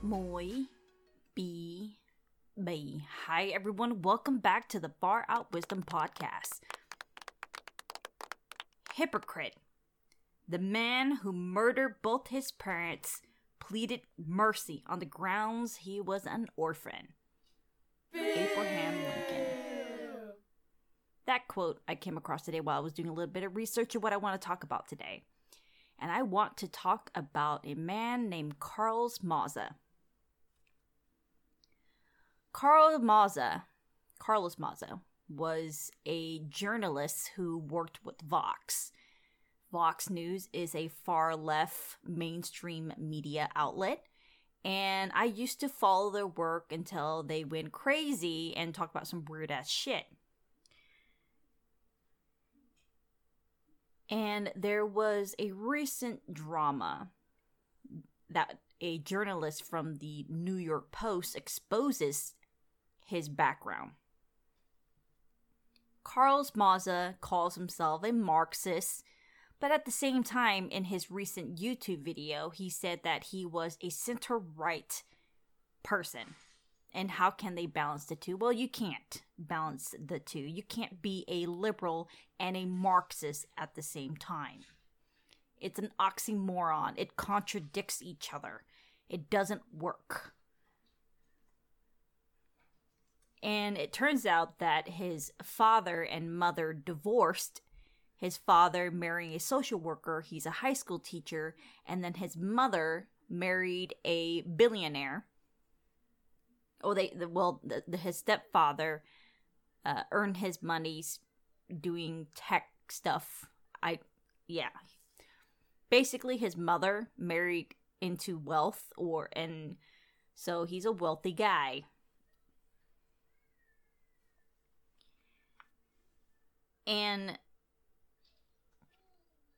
Moi B B. Hi everyone, welcome back to the Far Out Wisdom Podcast. Hypocrite. The man who murdered both his parents pleaded mercy on the grounds he was an orphan. Abraham Lincoln. That quote I came across today while I was doing a little bit of research of what I want to talk about today. And I want to talk about a man named Carlos Maza. Carl Maza, Carlos Maza, was a journalist who worked with Vox. Vox News is a far left mainstream media outlet, and I used to follow their work until they went crazy and talk about some weird ass shit. And there was a recent drama that a journalist from the New York Post exposes his background. Carlos Maza calls himself a Marxist, but at the same time, in his recent YouTube video, he said that he was a center right person. And how can they balance the two? Well, you can't balance the two. You can't be a liberal and a Marxist at the same time. It's an oxymoron, it contradicts each other. It doesn't work. And it turns out that his father and mother divorced. His father marrying a social worker, he's a high school teacher, and then his mother married a billionaire. Oh, they the, well, the, the, his stepfather uh, earned his monies doing tech stuff. I, yeah. Basically, his mother married into wealth, or and so he's a wealthy guy. And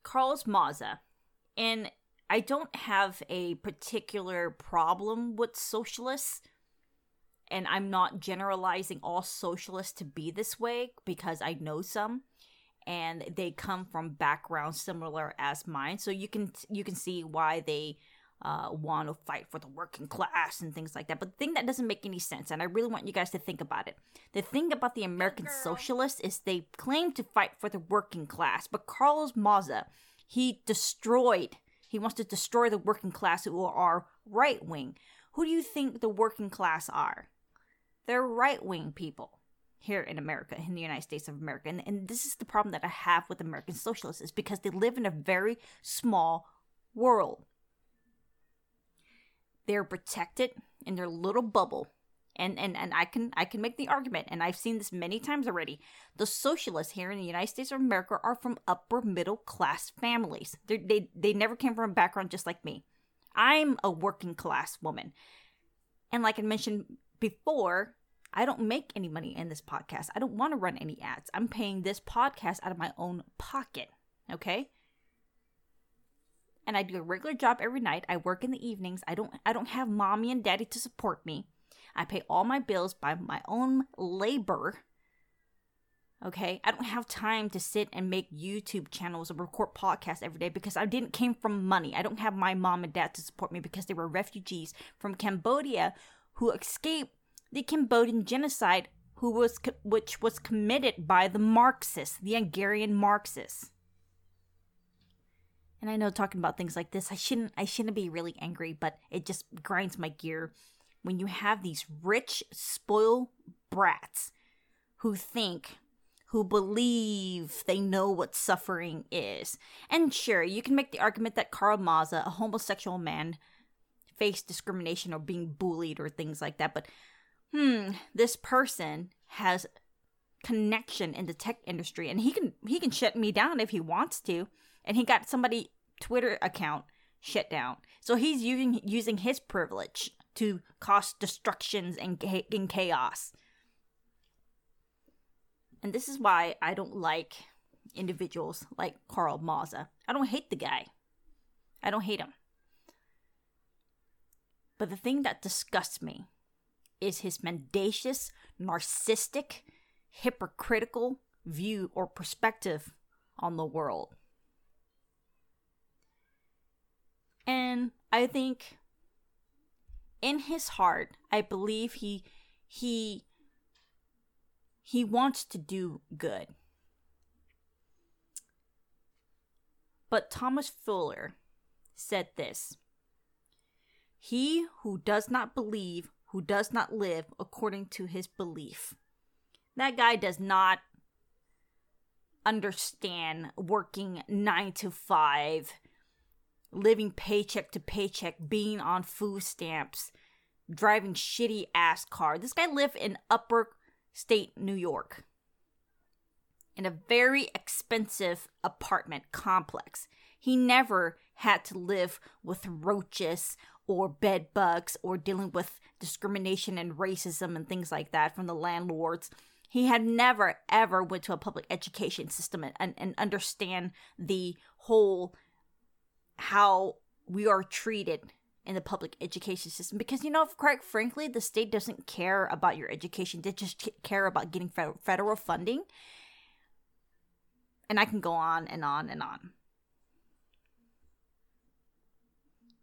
Carlos Maza. And I don't have a particular problem with socialists. And I'm not generalizing all socialists to be this way because I know some and they come from backgrounds similar as mine. So you can you can see why they uh, want to fight for the working class and things like that. But the thing that doesn't make any sense, and I really want you guys to think about it. The thing about the American socialists is they claim to fight for the working class, but Carlos Maza, he destroyed, he wants to destroy the working class who are right wing. Who do you think the working class are? They're right wing people here in America, in the United States of America. And, and this is the problem that I have with American socialists is because they live in a very small world. They're protected in their little bubble. And, and and I can I can make the argument, and I've seen this many times already. The socialists here in the United States of America are from upper middle class families. They're, they they never came from a background just like me. I'm a working class woman, and like I mentioned before, I don't make any money in this podcast. I don't want to run any ads. I'm paying this podcast out of my own pocket. Okay? And I do a regular job every night. I work in the evenings. I don't I don't have mommy and daddy to support me. I pay all my bills by my own labor. Okay? I don't have time to sit and make YouTube channels or record podcasts every day because I didn't came from money. I don't have my mom and dad to support me because they were refugees from Cambodia who escaped the Cambodian genocide who was co- which was committed by the Marxists, the Hungarian Marxists. And I know talking about things like this, I shouldn't I shouldn't be really angry, but it just grinds my gear when you have these rich, spoiled brats who think who believe they know what suffering is. And sure, you can make the argument that Karl Maza, a homosexual man, faced discrimination or being bullied or things like that, but hmm, this person has connection in the tech industry and he can he can shut me down if he wants to and he got somebody twitter account shut down. So he's using using his privilege to cause destructions and, and chaos. And this is why i don't like individuals like karl maza i don't hate the guy. I don't hate him. But the thing that disgusts me is his mendacious, narcissistic, hypocritical view or perspective on the world. And I think in his heart, I believe he he he wants to do good. But Thomas Fuller said this He who does not believe who does not live according to his belief. That guy does not understand working nine to five, living paycheck to paycheck, being on food stamps, driving shitty ass car. This guy lived in upper state New York in a very expensive apartment complex. He never had to live with roaches or bed bugs or dealing with discrimination and racism and things like that from the landlords. He had never ever went to a public education system and, and, and understand the whole how we are treated in the public education system. Because you know quite frankly the state doesn't care about your education. They just care about getting federal funding. And i can go on and on and on.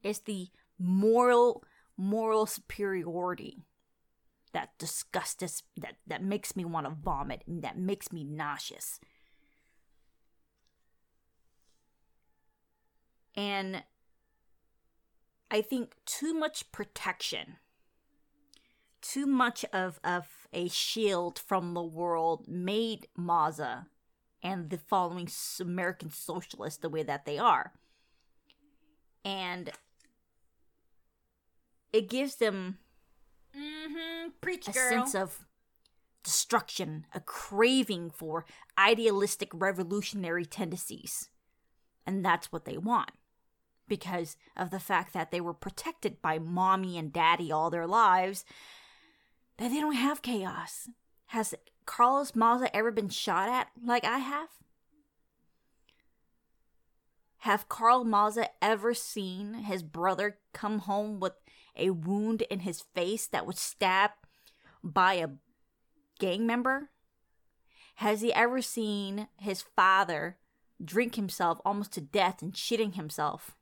It's the moral moral superiority that disgusts us that that makes me want to vomit and that makes me nauseous and i think too much protection too much of of a shield from the world made maza and the following american socialists the way that they are and it gives them mm-hmm. Preach, a girl. sense of destruction, a craving for idealistic revolutionary tendencies. And that's what they want. Because of the fact that they were protected by mommy and daddy all their lives, that they don't have chaos. Has Carlos Maza ever been shot at like I have? Have Carl Maza ever seen his brother come home with a wound in his face that was stabbed by a gang member? Has he ever seen his father drink himself almost to death and shitting himself?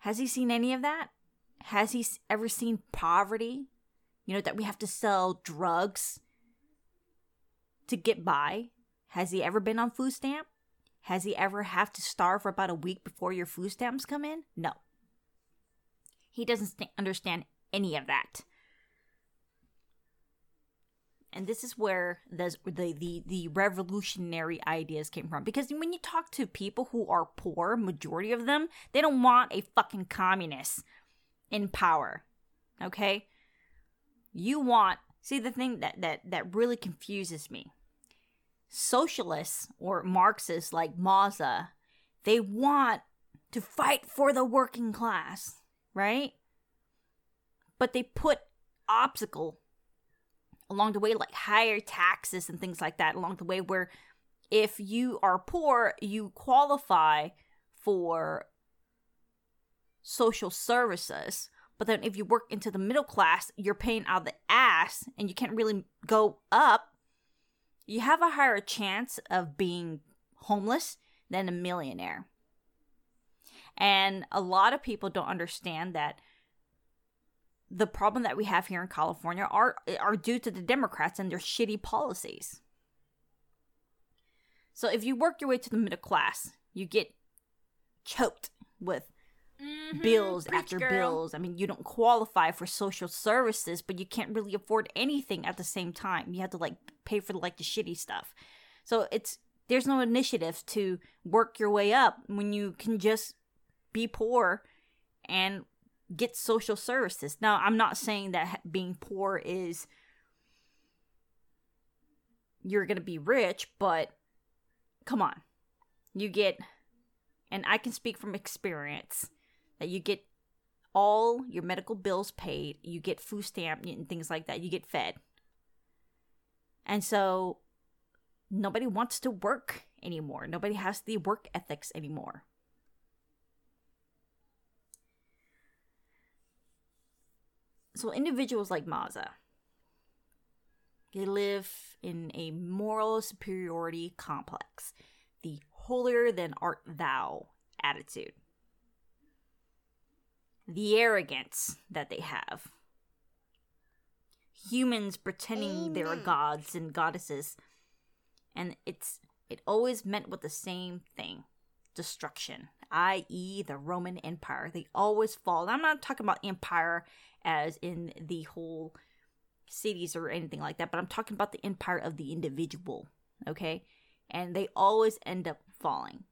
Has he seen any of that? Has he ever seen poverty? You know, that we have to sell drugs to get by? Has he ever been on food stamp? Has he ever have to starve for about a week before your food stamps come in? No. He doesn't st- understand any of that. And this is where the, the the the revolutionary ideas came from. Because when you talk to people who are poor majority of them they don't want a fucking communist in power okay? You want see the thing that that that really confuses me. Socialists or marxists like maza they want to fight for the working class right? But they put obstacle along the way, like higher taxes and things like that along the way, where if you are poor, you qualify for social services. But then if you work into the middle class, you're paying out the ass and you can't really go up. You have a higher chance of being homeless than a millionaire. And a lot of people don't understand that the problem that we have here in California are are due to the Democrats and their shitty policies. So if you work your way to the middle class, you get choked with mm-hmm. bills Preach, after girl. bills. I mean, you don't qualify for social services, but you can't really afford anything at the same time. You have to like pay for like the shitty stuff. So it's there's no initiative to work your way up when you can just be poor and get social services. Now, I'm not saying that being poor is you're going to be rich, but come on. You get, and I can speak from experience, that you get all your medical bills paid, you get food stamp and things like that, you get fed. And so nobody wants to work anymore. Nobody has the work ethics anymore. So individuals like Maza, they live in a moral superiority complex, the holier than art thou attitude. The arrogance that they have. Humans pretending Amen. they're gods and goddesses. And it's it always meant with the same thing destruction, i.e., the Roman Empire. They always fall. I'm not talking about empire as in the whole cities or anything like that, but I'm talking about the empire of the individual, okay? And they always end up falling.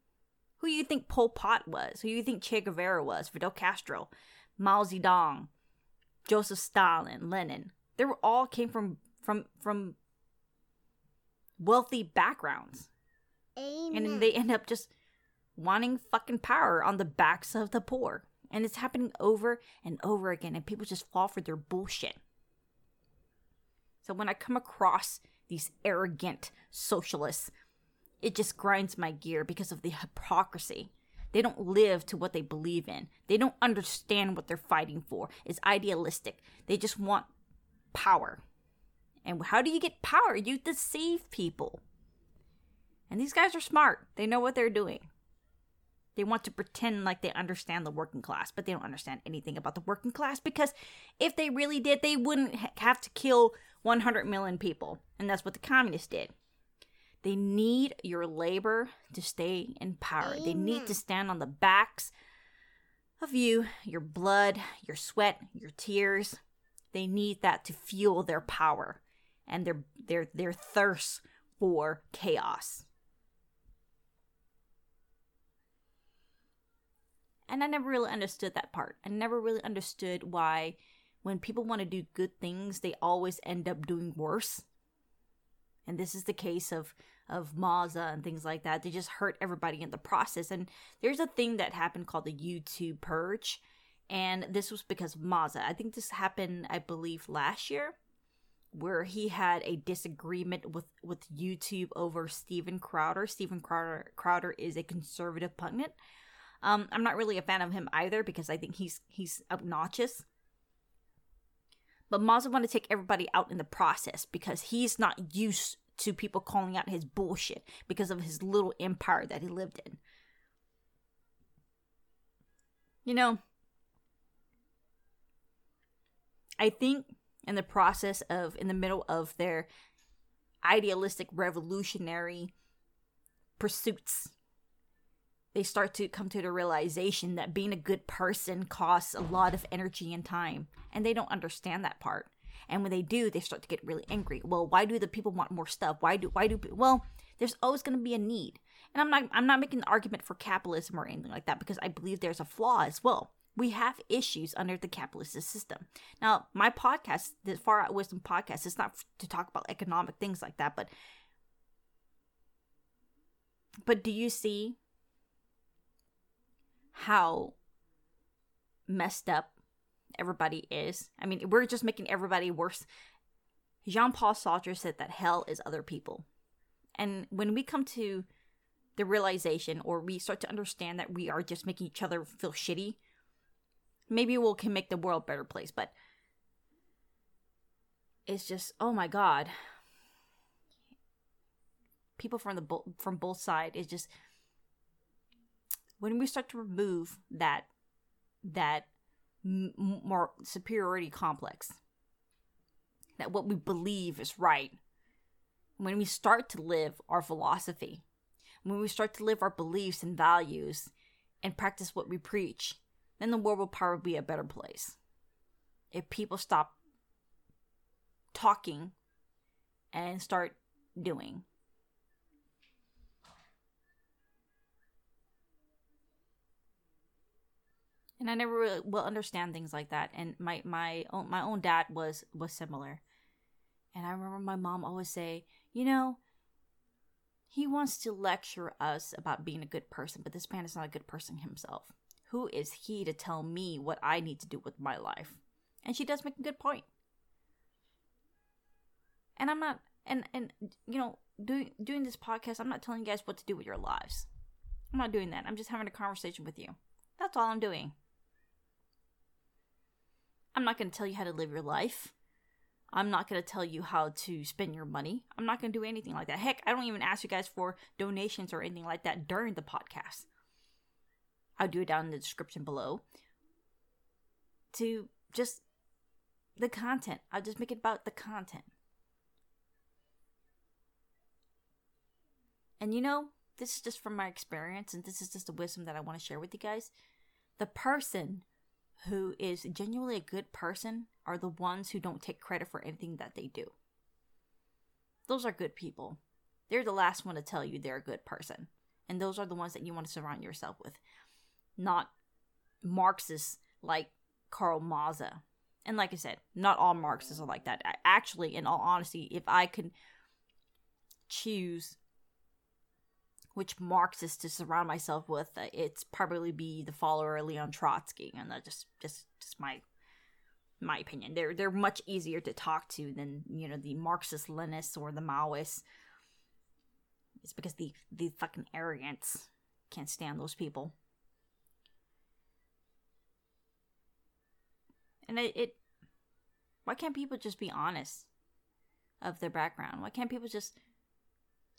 Who do you think Pol Pot was? Who do you think Che Guevara was? Fidel Castro, Mao Zedong, Joseph Stalin, Lenin. They were all came from from from wealthy backgrounds. Amen. And they end up just wanting fucking power on the backs of the poor. And it's happening over and over again, and people just fall for their bullshit. So when I come across these arrogant socialists, it just grinds my gear because of the hypocrisy. They don't live to what they believe in. They don't understand what they're fighting for. It's idealistic. They just want power. And how do you get power? You deceive people. And these guys are smart. They know what they're doing. They want to pretend like they understand the working class, but they don't understand anything about the working class because if they really did, they wouldn't have to kill 100 million people. And that's what the communists did. They need your labor to stay in power. Amen. They need to stand on the backs of you, your blood, your sweat, your tears. They need that to fuel their power and their their their thirst for chaos. And I never really understood that part. I never really understood why when people want to do good things, they always end up doing worse. And this is the case of of Maza and things like that. They just hurt everybody in the process. And there's a thing that happened called the YouTube purge. And this was because of Maza. I think this happened, I believe, last year, where he had a disagreement with, with YouTube over Steven Crowder. Steven Crowder Crowder is a conservative pundit um, I'm not really a fan of him either because I think he's he's obnoxious. But Maza want to take everybody out in the process because he's not used to people calling out his bullshit because of his little empire that he lived in. You know, I think in the process of, in the middle of their idealistic revolutionary pursuits they start to come to the realization that being a good person costs a lot of energy and time and they don't understand that part And when they do, they start to get really angry. Well, why do the people want more stuff? Why do why do well? There's always going to be a need. And I'm not I'm not making an argument for capitalism or anything like that because I believe there's a flaw as well. We have issues under the capitalist system. Now, my podcast, the Far Out Wisdom podcast, is not to talk about economic things like that, but but do you see how messed up everybody is? I mean, we're just making everybody worse. Jean Paul Sartre said that hell is other people. And when we come to the realization or we start to understand that we are just making each other feel shitty, maybe we will can make the world a better place. But it's just, oh my god. People from the from both sides is just when we start to remove that that m- more superiority complex that what we believe is right when we start to live our philosophy when we start to live our beliefs and values and practice what we preach then the world will probably be a better place. If people stop talking and start doing and I never really will understand things like that. And my my own my own dad was was similar, and I remember my mom always say, you know, he wants to lecture us about being a good person, but this man is not a good person himself. Who is he to tell me what I need to do with my life? And she does make a good point. And I'm not and and you know doing doing this podcast, I'm not telling you guys what to do with your lives. I'm not doing that. I'm just having a conversation with you. That's all I'm doing. I'm not going to tell you how to live your life. I'm not going to tell you how to spend your money. I'm not going to do anything like that. Heck, I don't even ask you guys for donations or anything like that during the podcast. I'll do it down in the description below. To just the content. I'll just make it about the content. And you know, this is just from my experience, and this is just the wisdom that I want to share with you guys. The person who is genuinely a good person are the ones who don't take credit for anything that they do. Those are good people. They're the last one to tell you they're a good person. And those are the ones that you want to surround yourself with. Not Marxists like Karl Marx. And like I said, not all Marxists are like that. Actually, in all honesty, if I could choose which Marxist to surround myself with, uh, it's probably be the follower Leon Trotsky, and that's just just just my my opinion. They're they're much easier to talk to than you know the Marxist Leninists or the Maoists. It's because the the fucking arrogance can't stand those people. And it, it why can't people just be honest of their background? Why can't people just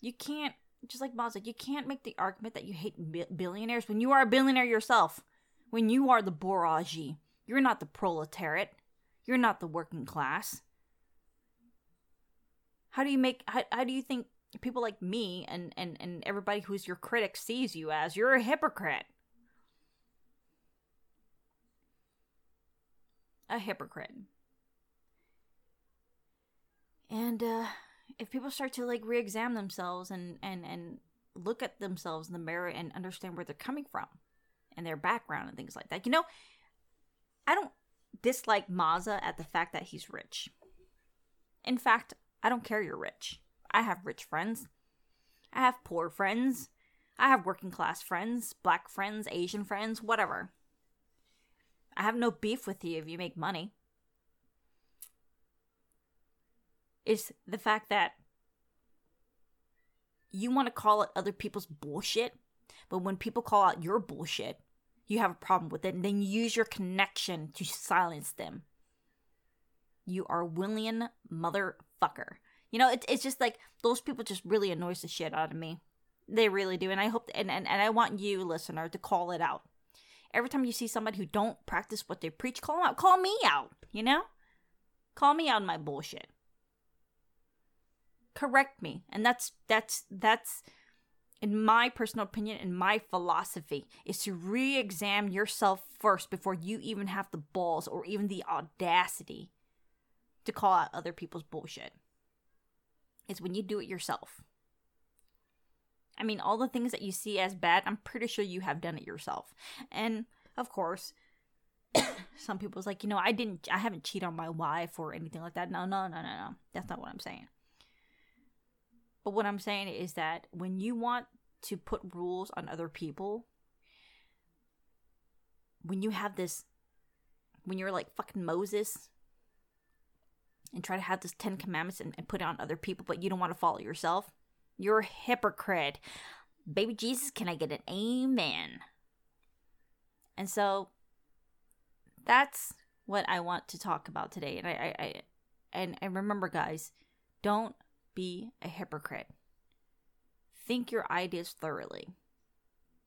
you can't just like Boz, like you can't make the argument that you hate bi- billionaires when you are a billionaire yourself. When you are the bourgeoisie, you're not the proletariat. You're not the working class. How do you make? How, how do you think people like me and and and everybody who's your critic sees you as? You're a hypocrite. A hypocrite. And uh if people start to like re-examine themselves and and and look at themselves in the mirror and understand where they're coming from and their background and things like that. You know, I don't dislike Maza at the fact that he's rich. In fact, I don't care you're rich. I have rich friends. I have poor friends. I have working class friends, black friends, Asian friends, whatever. I have no beef with you if you make money. Is the fact that you want to call out other people's bullshit, but when people call out your bullshit, you have a problem with it, and then you use your connection to silence them. You are William motherfucker. You know, it, it's just like those people just really annoys the shit out of me. They really do, and I hope, and, and and I want you, listener, to call it out. Every time you see somebody who don't practice what they preach, call them out. Call me out. You know, call me out on my bullshit correct me and that's that's that's in my personal opinion and my philosophy is to re-examine yourself first before you even have the balls or even the audacity to call out other people's bullshit. It's when you do it yourself. I mean, all the things that you see as bad, I'm pretty sure you have done it yourself. And of course, some people's like, you know, I didn't, I haven't cheated on my wife or anything like that. No, no, no, no, no. That's not what I'm saying. But what I'm saying is that when you want to put rules on other people, when you have this, when you're like fucking Moses and try to have this Ten Commandments and, and put it on other people, but you don't want to follow yourself, you're a hypocrite. Baby Jesus, can I get an amen? And so that's what I want to talk about today. And I, I, I and and remember, guys, don't be a hypocrite. Think your ideas thoroughly,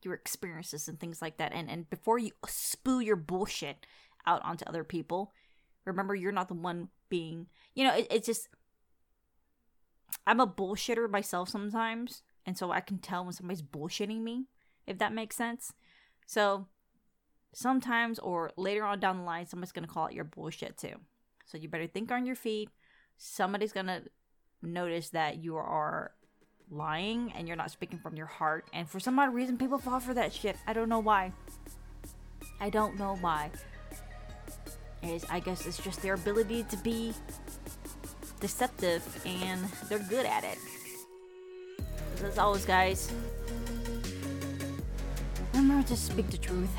your experiences and things like that, and and before you spew your bullshit out onto other people, remember you're not the one being. You know, it, it's just. I'm a bullshitter myself sometimes, and so I can tell when somebody's bullshitting me, if that makes sense. So sometimes or later on down the line, somebody's gonna call it your bullshit too. So you better think on your feet. Somebody's gonna notice that you are lying and you're not speaking from your heart. And for some odd reason, people fall for that shit. I don't know why. I don't know why. Is I guess it's just their ability to be deceptive and they're good at it. As always, guys, remember to speak the truth.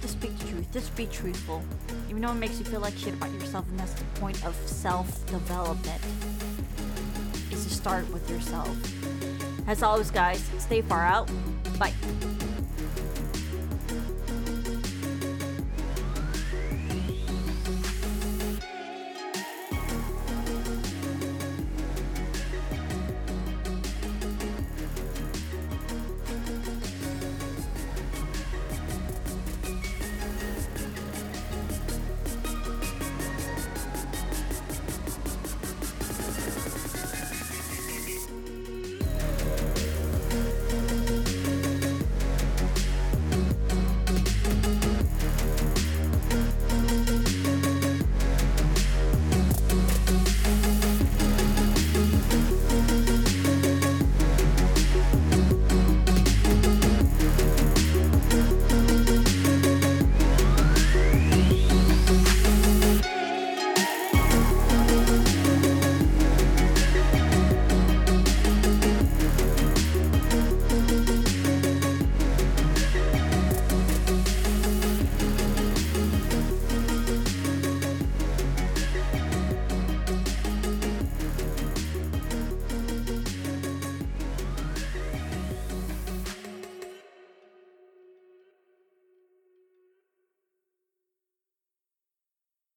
To speak the truth. Just be truthful. Even though it makes you feel like shit about yourself, and that's the point of self development. Start with yourself. As always, guys, stay far out. Bye.